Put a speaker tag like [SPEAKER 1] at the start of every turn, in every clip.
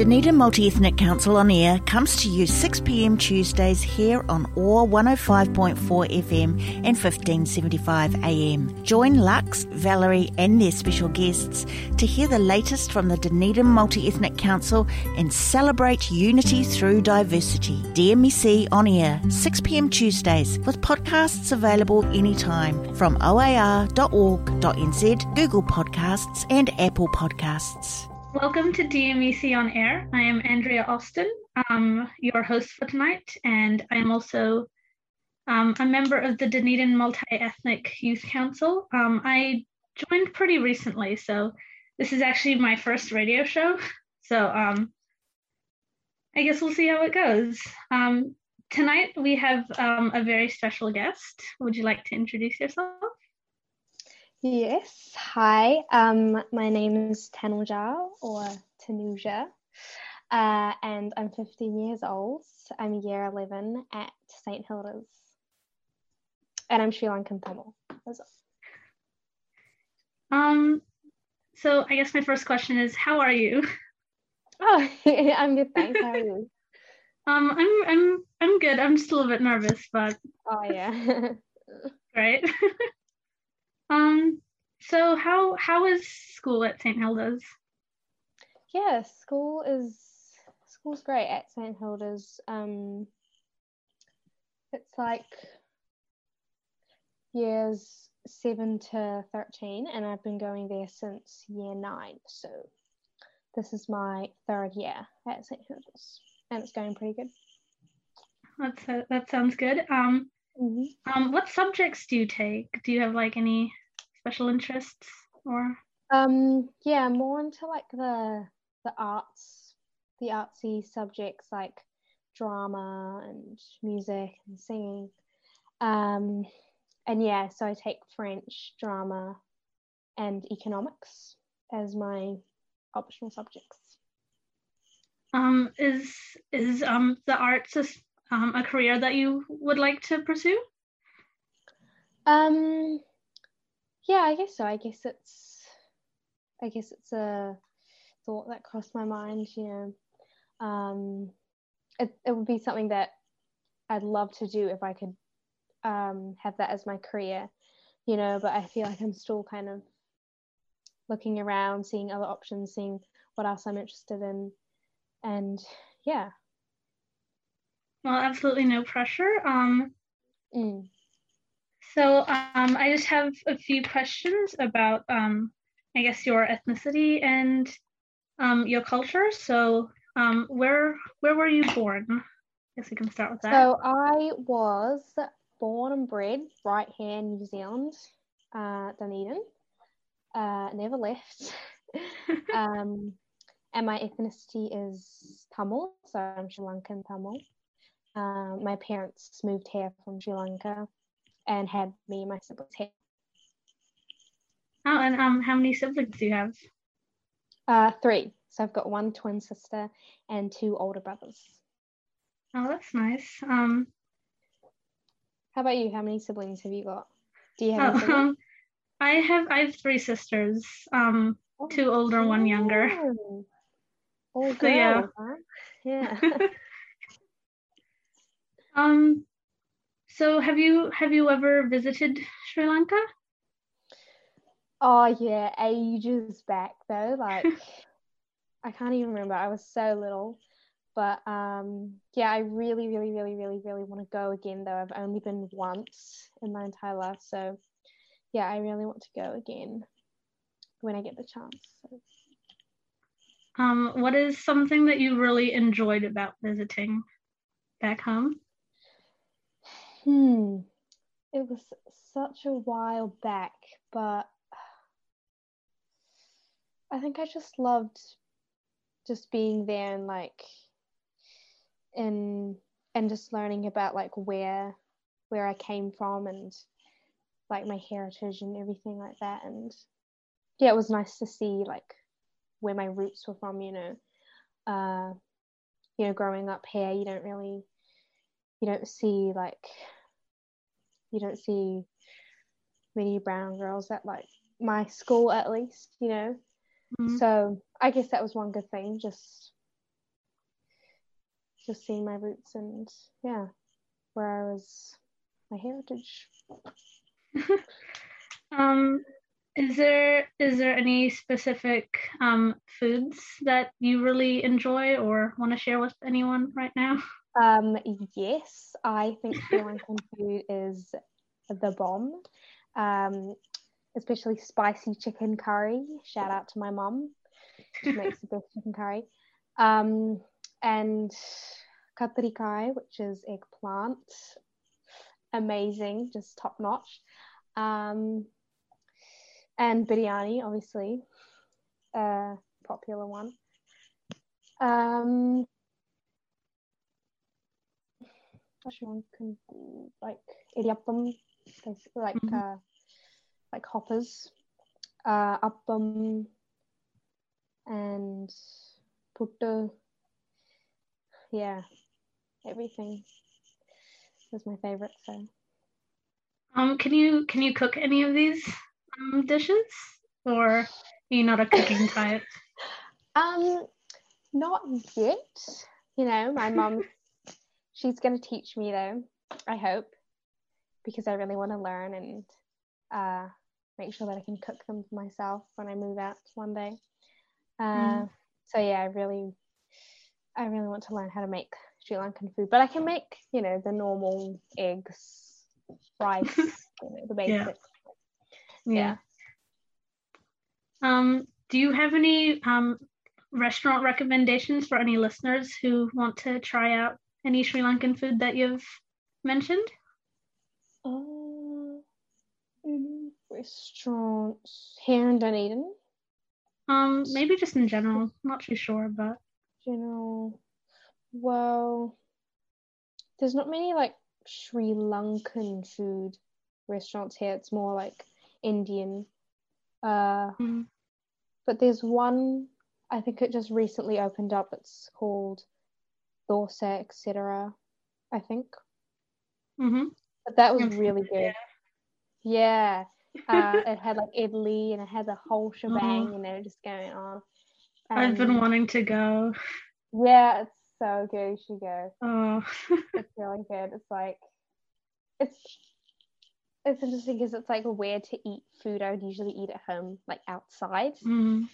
[SPEAKER 1] Dunedin Multi Ethnic Council on Air comes to you 6pm Tuesdays here on OAR 105.4 FM and 1575am. Join Lux, Valerie, and their special guests to hear the latest from the Dunedin Multi Ethnic Council and celebrate unity through diversity. DMEC on Air, 6pm Tuesdays, with podcasts available anytime from oar.org.nz, Google Podcasts, and Apple Podcasts.
[SPEAKER 2] Welcome to DMEC on Air. I am Andrea Austin, um, your host for tonight, and I am also um, a member of the Dunedin Multi Ethnic Youth Council. Um, I joined pretty recently, so this is actually my first radio show. So um, I guess we'll see how it goes. Um, tonight we have um, a very special guest. Would you like to introduce yourself?
[SPEAKER 3] Yes. Hi. Um, my name is Tanuja or Tanuja, uh, and I'm 15 years old. I'm year 11 at St Hilda's, and I'm Sri Lankan Tamil.
[SPEAKER 2] Um. So I guess my first question is, how are you?
[SPEAKER 3] Oh, I'm good. Thanks. How are you?
[SPEAKER 2] um, I'm I'm I'm good. I'm just a little bit nervous, but
[SPEAKER 3] oh yeah,
[SPEAKER 2] right. Um, so how how is school at St. Hilda's?
[SPEAKER 3] Yeah, school is school's great at St. Hilda's. Um, it's like years seven to thirteen, and I've been going there since year nine. So this is my third year at St. Hilda's, and it's going pretty good.
[SPEAKER 2] That's a, that sounds good. Um, mm-hmm. um, what subjects do you take? Do you have like any special interests or?
[SPEAKER 3] Um yeah more into like the the arts the artsy subjects like drama and music and singing. Um and yeah so i take french drama and economics as my optional subjects.
[SPEAKER 2] Um is is um the arts a, um, a career that you would like to pursue?
[SPEAKER 3] Um yeah, I guess so. I guess it's I guess it's a thought that crossed my mind, you know. Um it it would be something that I'd love to do if I could um have that as my career, you know, but I feel like I'm still kind of looking around, seeing other options, seeing what else I'm interested in and yeah.
[SPEAKER 2] Well, absolutely no pressure. Um
[SPEAKER 3] mm.
[SPEAKER 2] So um, I just have a few questions about, um, I guess, your ethnicity and um, your culture. So um, where where were you born? I guess we can start with that.
[SPEAKER 3] So I was born and bred right here in New Zealand, uh, Dunedin. Uh, never left. um, and my ethnicity is Tamil, so I'm Sri Lankan Tamil. Um, my parents moved here from Sri Lanka and had me and my siblings here.
[SPEAKER 2] Oh, and um, how many siblings do you have?
[SPEAKER 3] Uh, three. So I've got one twin sister and two older brothers.
[SPEAKER 2] Oh, that's nice. Um,
[SPEAKER 3] how about you? How many siblings have you got? Do you have? Oh,
[SPEAKER 2] um, I have. I have three sisters. Um, oh, two older, one younger.
[SPEAKER 3] Oh, so, yeah. Huh? Yeah.
[SPEAKER 2] um, so have you have you ever visited Sri Lanka?
[SPEAKER 3] Oh yeah, ages back though. Like I can't even remember. I was so little. But um yeah, I really, really, really, really, really want to go again though. I've only been once in my entire life. So yeah, I really want to go again when I get the chance. So.
[SPEAKER 2] Um, what is something that you really enjoyed about visiting back home?
[SPEAKER 3] Hmm. It was such a while back, but I think I just loved just being there and like and and just learning about like where where I came from and like my heritage and everything like that and yeah it was nice to see like where my roots were from you know uh you know growing up here you don't really you don't see like you don't see many brown girls at like my school at least, you know.
[SPEAKER 2] Mhm.
[SPEAKER 3] So I guess that was one good thing, just just seeing my roots and yeah, where I was my heritage.
[SPEAKER 2] Um, is there is there any specific um, foods that you really enjoy or want to share with anyone right now?
[SPEAKER 3] Um, yes, I think Sri Lankan food is the bomb. Um, especially spicy chicken curry. Shout out to my mum. She makes the best chicken curry. Um, and katrikai, which is eggplant. Amazing, just top notch. Um, and biryani, obviously, a popular one. Um, Lankan food, like basically like
[SPEAKER 2] Mhm.
[SPEAKER 3] uh, like hoppers, uh, appam, and puttu. Yeah, everything was my favorite. So
[SPEAKER 2] Um, can you can you cook any of these um, dishes, or are you not a cooking type?
[SPEAKER 3] Um, not yet. You know, my mum, she's gonna teach me though. I hope, because I really want to learn and uh, make sure that I can cook them for myself when I move out one day. Uh,
[SPEAKER 2] Mm.
[SPEAKER 3] So yeah, I really, I really want to learn how to make Sri Lankan food, but I can make you know the normal eggs, rice, you know, the
[SPEAKER 2] Yeah.
[SPEAKER 3] basics.
[SPEAKER 2] Yeah. Um, do you have any um, restaurant recommendations for any listeners who want to try out any Sri Lankan food that you've mentioned?
[SPEAKER 3] Uh, restaurants here in Dunedin.
[SPEAKER 2] Um, maybe just in general. Not too sure, but
[SPEAKER 3] you know, well, there's not many like Sri Lankan food restaurants here. It's more like Indian. Uh,
[SPEAKER 2] mm,
[SPEAKER 3] but there's one. I think it just recently opened up. It's called Dosa, etc. I think,
[SPEAKER 2] mhm.
[SPEAKER 3] but that was really good. Yeah, uh, it had like idli and it had the whole shebang, you know, just going on.
[SPEAKER 2] I've been wanting to go.
[SPEAKER 3] Yeah, it's so good. You should go.
[SPEAKER 2] Oh,
[SPEAKER 3] it's really good. It's like it's it's interesting because it's like where to eat food I would usually eat at home, like outside.
[SPEAKER 2] mm,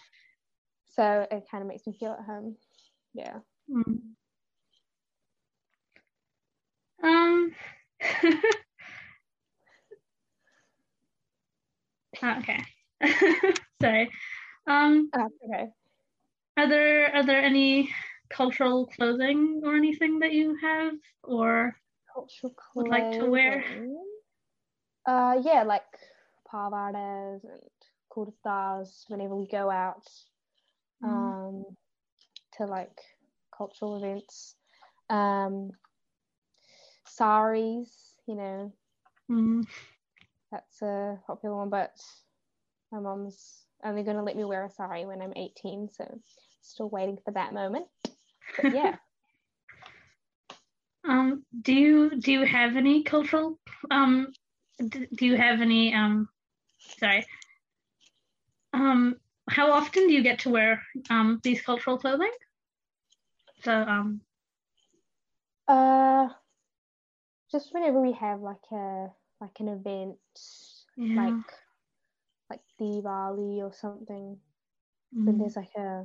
[SPEAKER 3] So it kind of makes me feel at home. Yeah.
[SPEAKER 2] mm. Um. Ah, okay. Sorry. Um,
[SPEAKER 3] Oh, okay.
[SPEAKER 2] are there are there any cultural clothing or anything that you have or
[SPEAKER 3] Cultural
[SPEAKER 2] Would like to wear?
[SPEAKER 3] Uh, yeah, like pavadas and kurtas whenever we go out,
[SPEAKER 2] Mm.
[SPEAKER 3] um, to like cultural events. Um, saris, you know,
[SPEAKER 2] Mm,
[SPEAKER 3] That's a popular one, but my mom's only going to let me wear a sari when I'm 18, so still waiting for that moment. But yeah,
[SPEAKER 2] um, do you do you have any cultural um d- do you have any um sorry um how often do you get to wear um these cultural clothing? So um
[SPEAKER 3] uh, just whenever we have like a like an event,
[SPEAKER 2] yeah.
[SPEAKER 3] like like Diwali or something, when
[SPEAKER 2] mm,
[SPEAKER 3] there's like a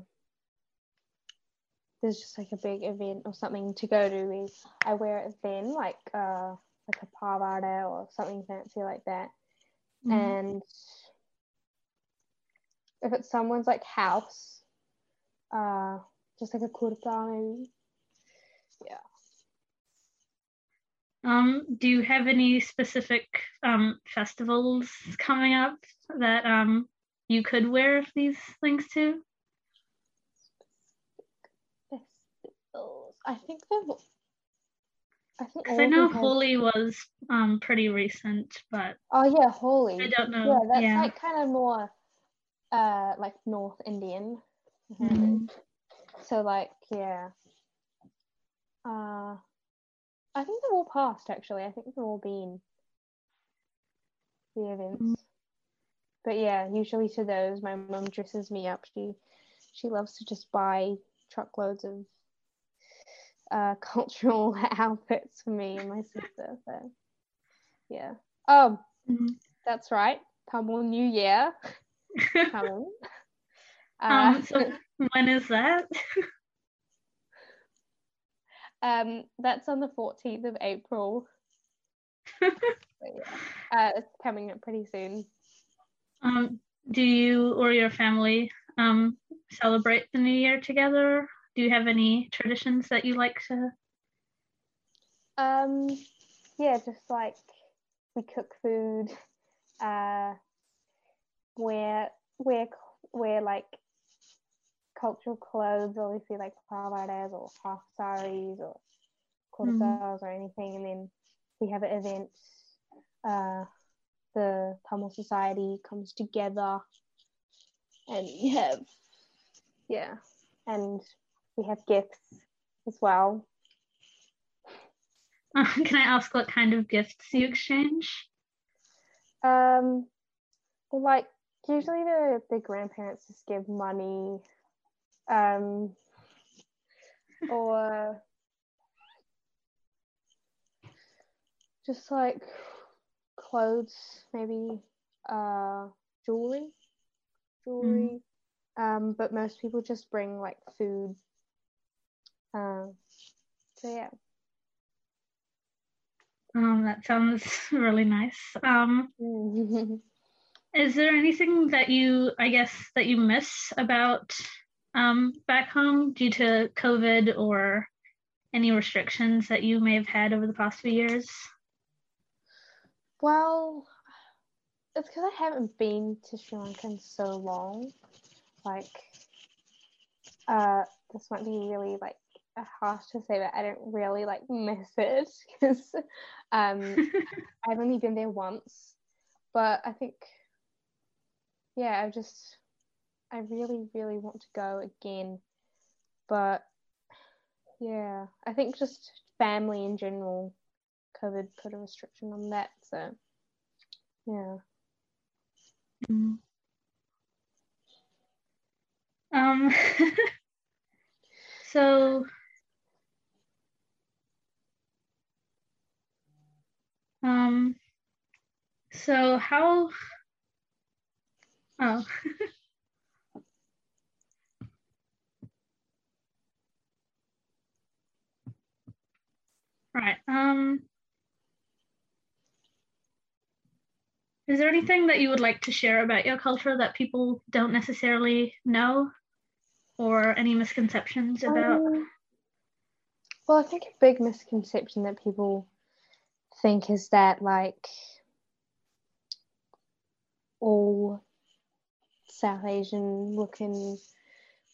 [SPEAKER 3] there's just like a big event or something to go to, we I wear it then, like uh like a pavada or something fancy like that.
[SPEAKER 2] mm,
[SPEAKER 3] and if it's someone's like house, uh, just like a kurta maybe. Yeah.
[SPEAKER 2] Um, do you have any specific um festivals coming up that um you could wear these things to?
[SPEAKER 3] Festivals. I think they've. I think
[SPEAKER 2] Because I know
[SPEAKER 3] them have-
[SPEAKER 2] Holi was um pretty recent, but
[SPEAKER 3] Oh yeah, Holi.
[SPEAKER 2] I don't know.
[SPEAKER 3] Yeah, that's
[SPEAKER 2] Yeah.
[SPEAKER 3] like kind of more, uh, like North Indian.
[SPEAKER 2] Mhm.
[SPEAKER 3] So like yeah. Uh, I think they've all passed actually. I think they've all been. the events. Mm. But yeah, usually to those, my mum dresses me up. She she loves to just buy truckloads of uh, cultural outfits for me and my sister. So yeah. Oh, mm-hmm. that's right. Tamil New Year.
[SPEAKER 2] Tamil. Um, uh, so when is that?
[SPEAKER 3] um, that's on the 14th of April. yeah, uh, it's coming up pretty soon.
[SPEAKER 2] Um, do you or your family um, celebrate the New Year together? Do you have any traditions that you like to?
[SPEAKER 3] Um, yeah, just like we cook food, uh, wear wear wear like cultural clothes, obviously like pavadas or half saris or kurtas mm-hmm. or anything, and then we have an event. Uh, the Tamil society comes together, and we have, yeah, and we have gifts as well.
[SPEAKER 2] Uh, can I ask what kind of gifts you exchange?
[SPEAKER 3] Um, like usually the the grandparents just give money, um, or just like clothes, maybe uh jewelry, jewelry. Mm. Um, but most people just bring like food. Um, so yeah.
[SPEAKER 2] Um, that sounds really nice. Um, is there anything that you, I guess, that you miss about um, back home due to COVID or any restrictions that you may have had over the past few years?
[SPEAKER 3] Well, it's because I haven't been to Sri Lanka in so long. Like, uh, this might be really like harsh to say, but I don't really like miss it because um, I've only been there once. But I think, yeah, I just, I really, really want to go again. But yeah, I think just family in general COVID put a restriction on that. So, yeah.
[SPEAKER 2] Mm. Um. so. Um. So how? Oh. right. Um. Is there anything that you would like to share about your culture that people don't necessarily know or any misconceptions about? Um,
[SPEAKER 3] well, I think a big misconception that people think is that like all South Asian looking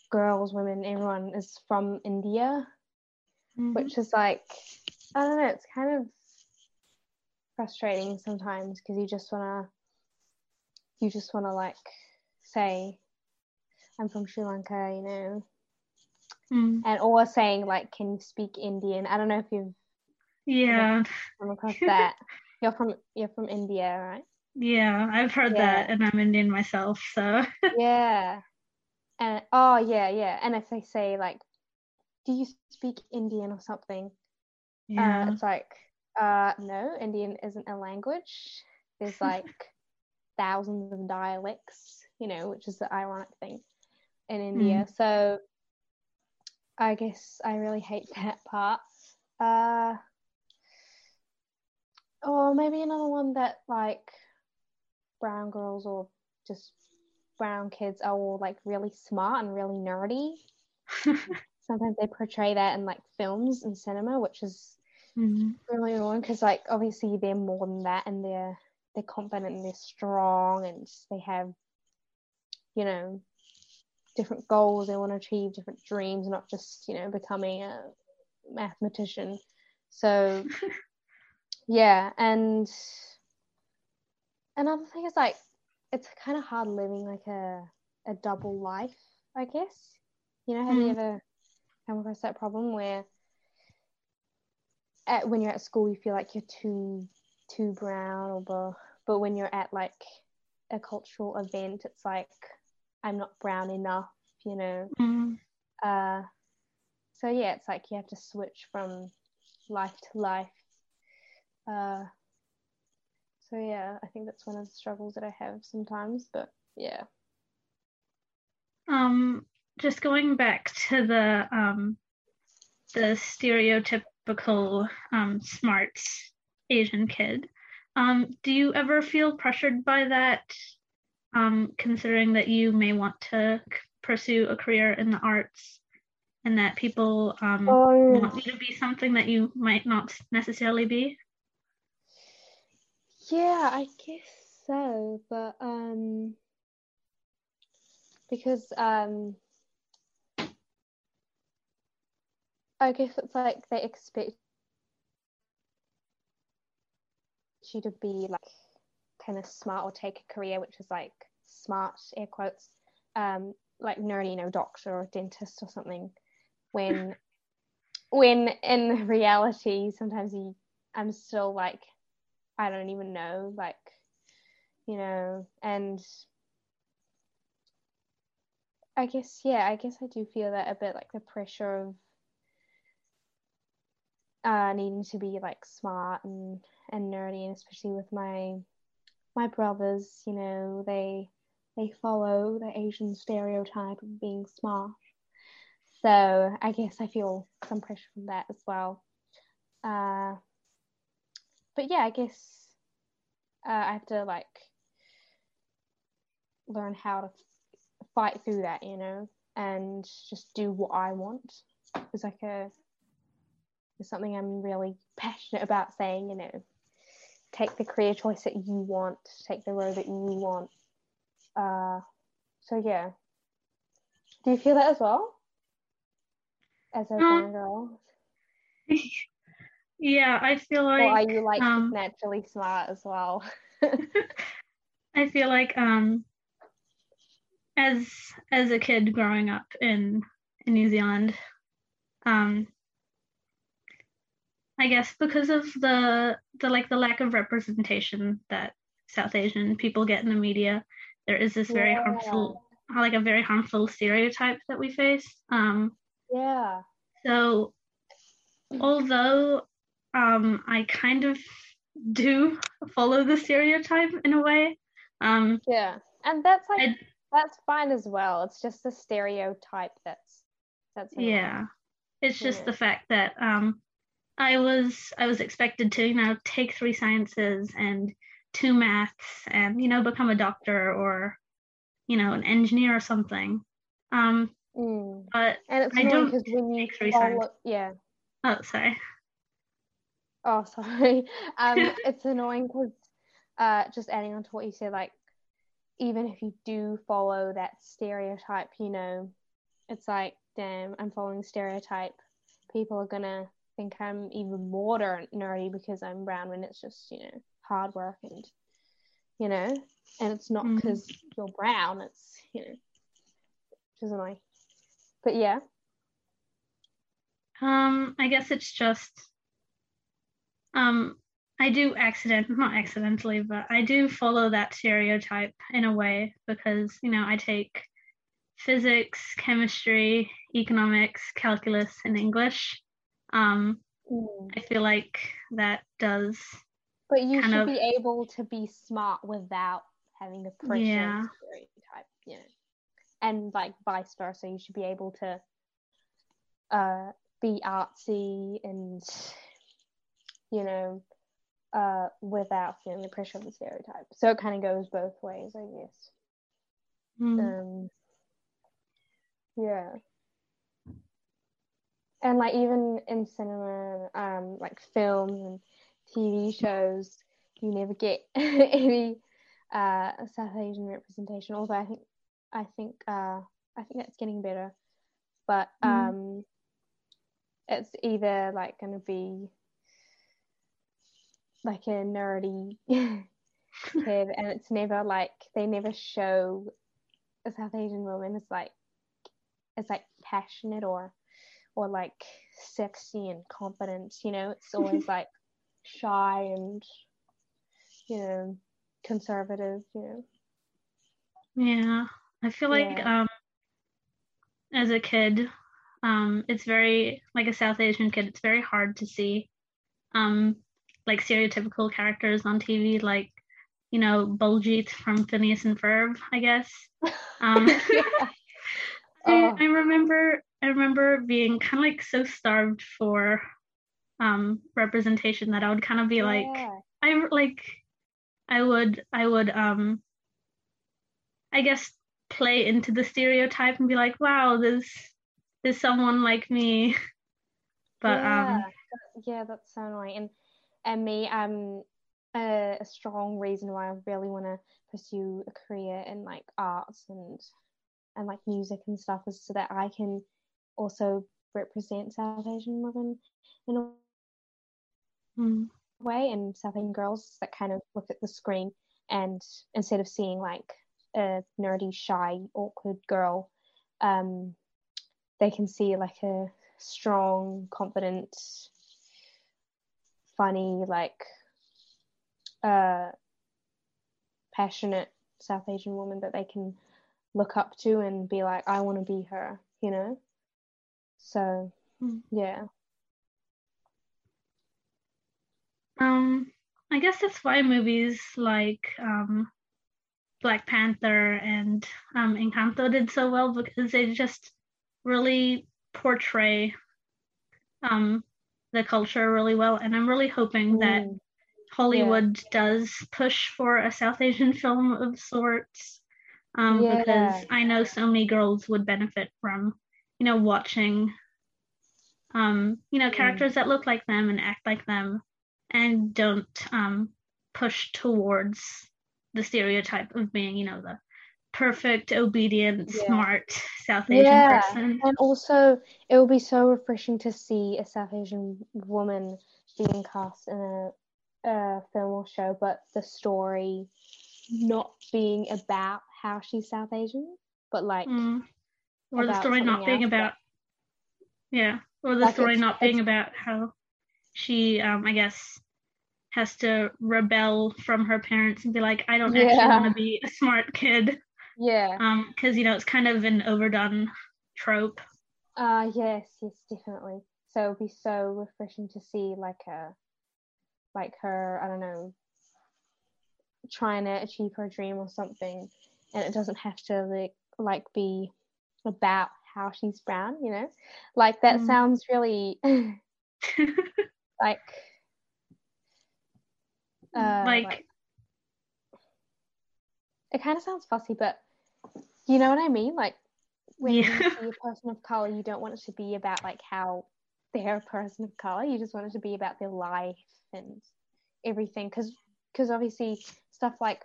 [SPEAKER 3] girls, women, everyone is from India, mm-hmm. which is like, I don't know, it's kind of frustrating sometimes because you just wanna you just wanna like say I'm from Sri Lanka, you know. Mm. And or saying like, can you speak Indian? I don't know if you've
[SPEAKER 2] yeah
[SPEAKER 3] come across that. you're from you're from India, right?
[SPEAKER 2] Yeah, I've heard yeah. that, and I'm Indian myself, so
[SPEAKER 3] yeah. And oh yeah, yeah. And if they say like, do you speak Indian or something? Yeah, uh, it's like uh, no, Indian isn't a language. There's like thousands of dialects, you know, which is the ironic thing in India. Mm. So I guess I really hate that part. Uh, or maybe another one that like brown girls or just brown kids are all like really smart and really nerdy. Sometimes they portray that in like films and cinema, which is mm-hmm. really annoying because like obviously they're more than that and they're they're confident and they're strong and they have you know different goals they want to achieve different dreams not just you know becoming a mathematician so yeah and another thing is like it's kind of hard living like a a double life i guess you know have mm. you ever come across that problem where at, when you're at school you feel like you're too too brown or but when you're at like a cultural event, it's like I'm not brown enough, you know.
[SPEAKER 2] Mm.
[SPEAKER 3] Uh, so yeah, it's like you have to switch from life to life. Uh, so yeah, I think that's one of the struggles that I have sometimes. But yeah.
[SPEAKER 2] Um, just going back to the um, the stereotypical um, smart Asian kid. Um, do you ever feel pressured by that, um, considering that you may want to pursue a career in the arts and that people um,
[SPEAKER 3] Um,
[SPEAKER 2] want you to be something that you might not necessarily be?
[SPEAKER 3] Yeah, I guess so, but um, because um, I guess it's like they expect you to be like kind of smart or take a career which is like smart air quotes, um, like nerdy, you know, doctor or dentist or something. When when in reality, sometimes you, I'm still like I don't even know, like, you know, and I guess, yeah, I guess I do feel that a bit like the pressure of uh, needing to be like smart and, and nerdy, and especially with my my brothers, you know, they they follow the Asian stereotype of being smart. So I guess I feel some pressure from that as well. Uh, but yeah, I guess uh, I have to like learn how to fight through that, you know, and just do what I want. It's like a it's something I'm really passionate about saying, you know, take the career choice that you want, take the road that you want. Uh, so yeah. Do you feel that as well? As a
[SPEAKER 2] Um,
[SPEAKER 3] girl?
[SPEAKER 2] yeah, I feel like
[SPEAKER 3] or are you like
[SPEAKER 2] um,
[SPEAKER 3] naturally smart as well?
[SPEAKER 2] I feel like um as as a kid growing up in in New Zealand, um I guess because of the the like the lack of representation that South Asian people get in the media, there is this very
[SPEAKER 3] Yeah.
[SPEAKER 2] harmful like a very harmful stereotype that we face. Um
[SPEAKER 3] yeah.
[SPEAKER 2] so although um I kind of do follow the stereotype in a way, um
[SPEAKER 3] Yeah. And that's like
[SPEAKER 2] I-
[SPEAKER 3] that's fine as well. It's just the stereotype that's that's annoying.
[SPEAKER 2] yeah it's just
[SPEAKER 3] Yeah.
[SPEAKER 2] the fact that um i was i was expected to you know take three sciences and two maths and you know become a doctor or you know an engineer or something um
[SPEAKER 3] Mm.
[SPEAKER 2] but
[SPEAKER 3] And it's
[SPEAKER 2] I don't
[SPEAKER 3] because when you
[SPEAKER 2] take three
[SPEAKER 3] follow,
[SPEAKER 2] science.
[SPEAKER 3] yeah.
[SPEAKER 2] oh sorry
[SPEAKER 3] Oh, sorry. Um, it's annoying because uh, just adding on to what you said, like even if you do follow that stereotype, you know, it's like, damn, I'm following stereotype. People are gonna think I'm even more nerdy because I'm brown when it's just, you know, hard work and, you know, and it's not because you're brown. It's, you know, which is annoying. But yeah,
[SPEAKER 2] um i guess it's just um i do accident not accidentally but i do follow that stereotype in a way because you know i take physics chemistry economics calculus and english um
[SPEAKER 3] Mm.
[SPEAKER 2] i feel like that does
[SPEAKER 3] But you should
[SPEAKER 2] of-
[SPEAKER 3] be able to be smart without having the pressure
[SPEAKER 2] Yeah.
[SPEAKER 3] stereotype, you know. And like vice versa, you should be able to uh be artsy and you know, uh without feeling the pressure of the stereotype. So it kind of goes both ways, I guess.
[SPEAKER 2] mm,
[SPEAKER 3] Um yeah. And like even in cinema, um, like films and TV shows, you never get any uh South Asian representation. Although I think I think uh I think that's getting better. But
[SPEAKER 2] Mm.
[SPEAKER 3] um it's either like gonna be like a nerdy kid and it's never like they never show a South Asian woman as like as like passionate or or like sexy and confident, you know, it's always like shy and you know conservative, you know.
[SPEAKER 2] Yeah, I feel like
[SPEAKER 3] Yeah.
[SPEAKER 2] um, as a kid, um, it's very like a South Asian kid. It's very hard to see, um, like stereotypical characters on TV, like you know Baljeet from Phineas and Ferb, I guess. Um,
[SPEAKER 3] Yeah.
[SPEAKER 2] I,
[SPEAKER 3] Oh.
[SPEAKER 2] I remember I remember being kind of like so starved for um representation that I would kind of be like
[SPEAKER 3] Yeah.
[SPEAKER 2] I like I would I would um I guess play into the stereotype and be like, wow, there's there's someone like me. But
[SPEAKER 3] yeah,
[SPEAKER 2] um
[SPEAKER 3] that- yeah, that's so annoying. And and me, um, a, a strong reason why I really want to pursue a career in like arts and and like music and stuff is so that I can also represent South Asian women in a
[SPEAKER 2] mm,
[SPEAKER 3] way and South Asian girls that kind of look at the screen and instead of seeing like a nerdy, shy, awkward girl, um, they can see like a strong, confident, funny, like uh, passionate South Asian woman that they can look up to and be like, I want to be her, you know? So,
[SPEAKER 2] Mm.
[SPEAKER 3] yeah.
[SPEAKER 2] um I guess that's why movies like um Black Panther and um Encanto did so well because they just really portray um the culture really well and I'm really hoping that
[SPEAKER 3] Mm.
[SPEAKER 2] Hollywood does push for a South Asian film of sorts. Um,
[SPEAKER 3] Yeah.
[SPEAKER 2] because I know so many girls would benefit from, you know, watching um, you know,
[SPEAKER 3] Mm.
[SPEAKER 2] characters that look like them and act like them and don't um push towards the stereotype of being, you know, the perfect, obedient,
[SPEAKER 3] Yeah.
[SPEAKER 2] smart South Asian
[SPEAKER 3] Yeah,
[SPEAKER 2] person.
[SPEAKER 3] And also, it will be so refreshing to see a South Asian woman being cast in a, a film or show, but the story not being about how she's South Asian, but like,
[SPEAKER 2] Mm. Or the story not being
[SPEAKER 3] else
[SPEAKER 2] about yeah, or the
[SPEAKER 3] Like,
[SPEAKER 2] story
[SPEAKER 3] it's-
[SPEAKER 2] not being about how she um I guess has to rebel from her parents and be like I don't actually want to be a smart kid
[SPEAKER 3] yeah.
[SPEAKER 2] um because you know it's kind of an overdone trope.
[SPEAKER 3] Uh, yes, yes, definitely. So it would be so refreshing to see like a, like her, I don't know, trying to achieve her dream or something, and it doesn't have to like like be about how she's brown, you know, like that
[SPEAKER 2] Mm.
[SPEAKER 3] sounds really like, uh,
[SPEAKER 2] like,
[SPEAKER 3] it kind of sounds fussy, but you know what I mean, like when you
[SPEAKER 2] Yeah.
[SPEAKER 3] see a person of color, you don't want it to be about like how they're a person of color. You just want it to be about their life and everything, because because obviously stuff like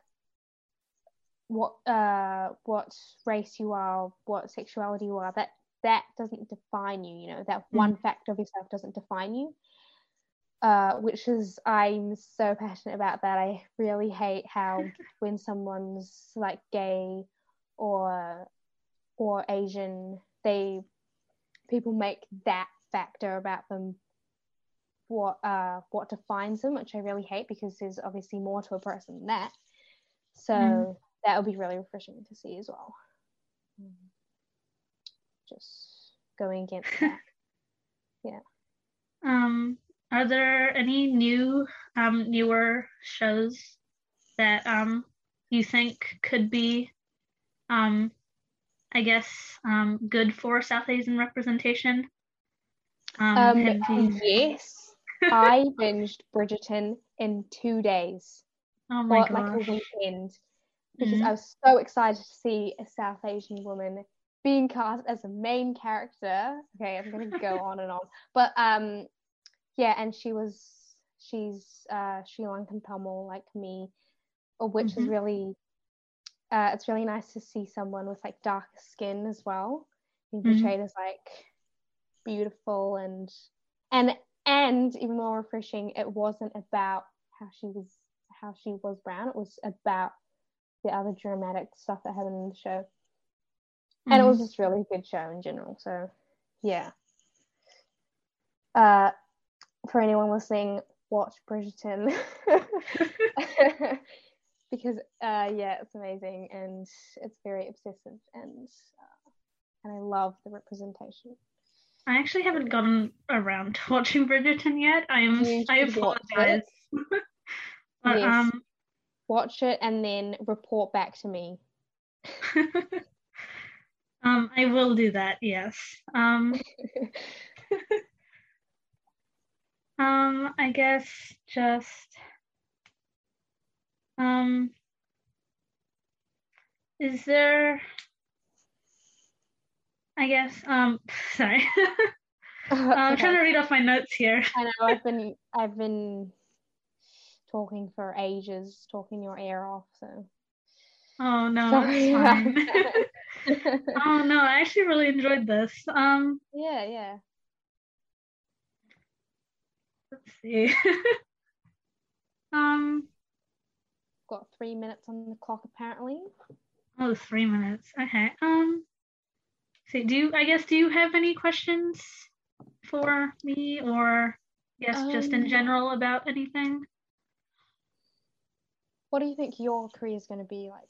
[SPEAKER 3] what uh what race you are, what sexuality you are, that that doesn't define you. You know that one fact of yourself doesn't define you. Uh, which is I'm so passionate about that. I really hate how when someone's like gay or or Asian, they people make that factor about them what uh what defines them, which I really hate because there's obviously more to a person than that. So
[SPEAKER 2] Mm.
[SPEAKER 3] That would be really refreshing to see as well. Just going against that. yeah.
[SPEAKER 2] Um, are there any new, um, newer shows that um you think could be, um, I guess, um, good for South Asian representation? Um,
[SPEAKER 3] Um,
[SPEAKER 2] you-
[SPEAKER 3] yes, I binged Bridgerton in two days.
[SPEAKER 2] oh my
[SPEAKER 3] or like a weekend because
[SPEAKER 2] Mhm.
[SPEAKER 3] I was so excited to see a South Asian woman being cast as a main character. Okay, I'm gonna go on and on, but um, yeah, and she was she's uh Sri Lankan Tamil like me, uh, which is
[SPEAKER 2] Mhm.
[SPEAKER 3] really uh it's really nice to see someone with like darker skin as well being
[SPEAKER 2] Mhm.
[SPEAKER 3] portrayed as like beautiful and and and even more refreshing it wasn't about how she was how she was brown it was about the other dramatic stuff that happened in the show and it
[SPEAKER 2] Mhm.
[SPEAKER 3] was just really a good show in general so yeah uh for anyone listening watch bridgerton because uh, yeah, it's amazing and it's very obsessive and uh, and I love the representation.
[SPEAKER 2] I actually haven't gotten around to watching Bridgerton yet. I'm I apologize.
[SPEAKER 3] but, yes. um, watch it and then report back to me.
[SPEAKER 2] um, I will do that. Yes. Um, um, I guess just um, is there? I guess. Um, sorry. I'm trying to read off my notes here.
[SPEAKER 3] I know. I've been I've been talking for ages, talking your ear off. So.
[SPEAKER 2] Oh no, Sorry. oh no, I actually really enjoyed this. Um.
[SPEAKER 3] Yeah, yeah.
[SPEAKER 2] Let's see. um.
[SPEAKER 3] Got three minutes on the clock apparently.
[SPEAKER 2] Oh, three minutes. Okay. Um. So, do you? I guess. Do you have any questions for me, or yes, um, just in um, general about anything?
[SPEAKER 3] What do you think your career is going to be like?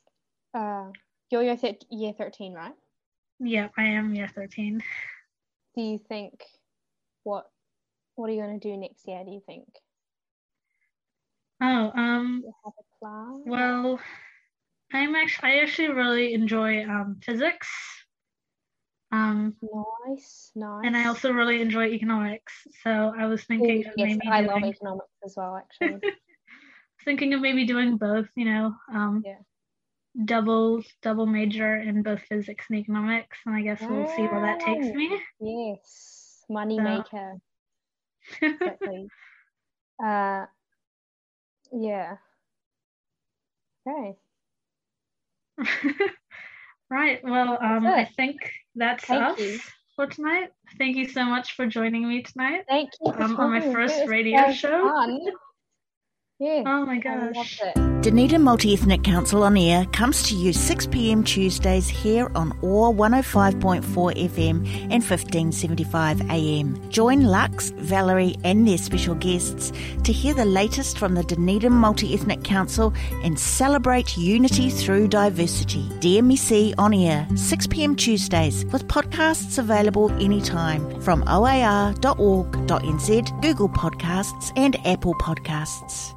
[SPEAKER 3] Uh, you're year, th- year 13, right?
[SPEAKER 2] Yep, I am year 13.
[SPEAKER 3] Do you think what what are you going to do next year? Do you think?
[SPEAKER 2] Oh, um, well, I'm actually I actually really enjoy um, physics.
[SPEAKER 3] Um, nice, nice.
[SPEAKER 2] And I also really enjoy economics. So I was thinking
[SPEAKER 3] Ooh, yes, I doing... love economics as well, actually.
[SPEAKER 2] thinking of maybe doing both, you know, um,
[SPEAKER 3] yeah.
[SPEAKER 2] double double major in both physics and economics, and I guess we'll see where that takes me.
[SPEAKER 3] Yes, money so. maker. exactly. uh, yeah. Okay.
[SPEAKER 2] right. Well, um, I think that's Thank us you. for tonight. Thank you so much for joining me tonight.
[SPEAKER 3] Thank you
[SPEAKER 2] um, on my first radio show.
[SPEAKER 3] Fun.
[SPEAKER 2] Yeah. Oh my gosh.
[SPEAKER 1] Dunedin Multi Ethnic Council on Air comes to you 6 pm Tuesdays here on OAR 105.4 FM and 1575 AM. Join Lux, Valerie, and their special guests to hear the latest from the Dunedin Multi Ethnic Council and celebrate unity through diversity. DMEC on Air, 6 pm Tuesdays, with podcasts available anytime from oar.org.nz, Google Podcasts, and Apple Podcasts.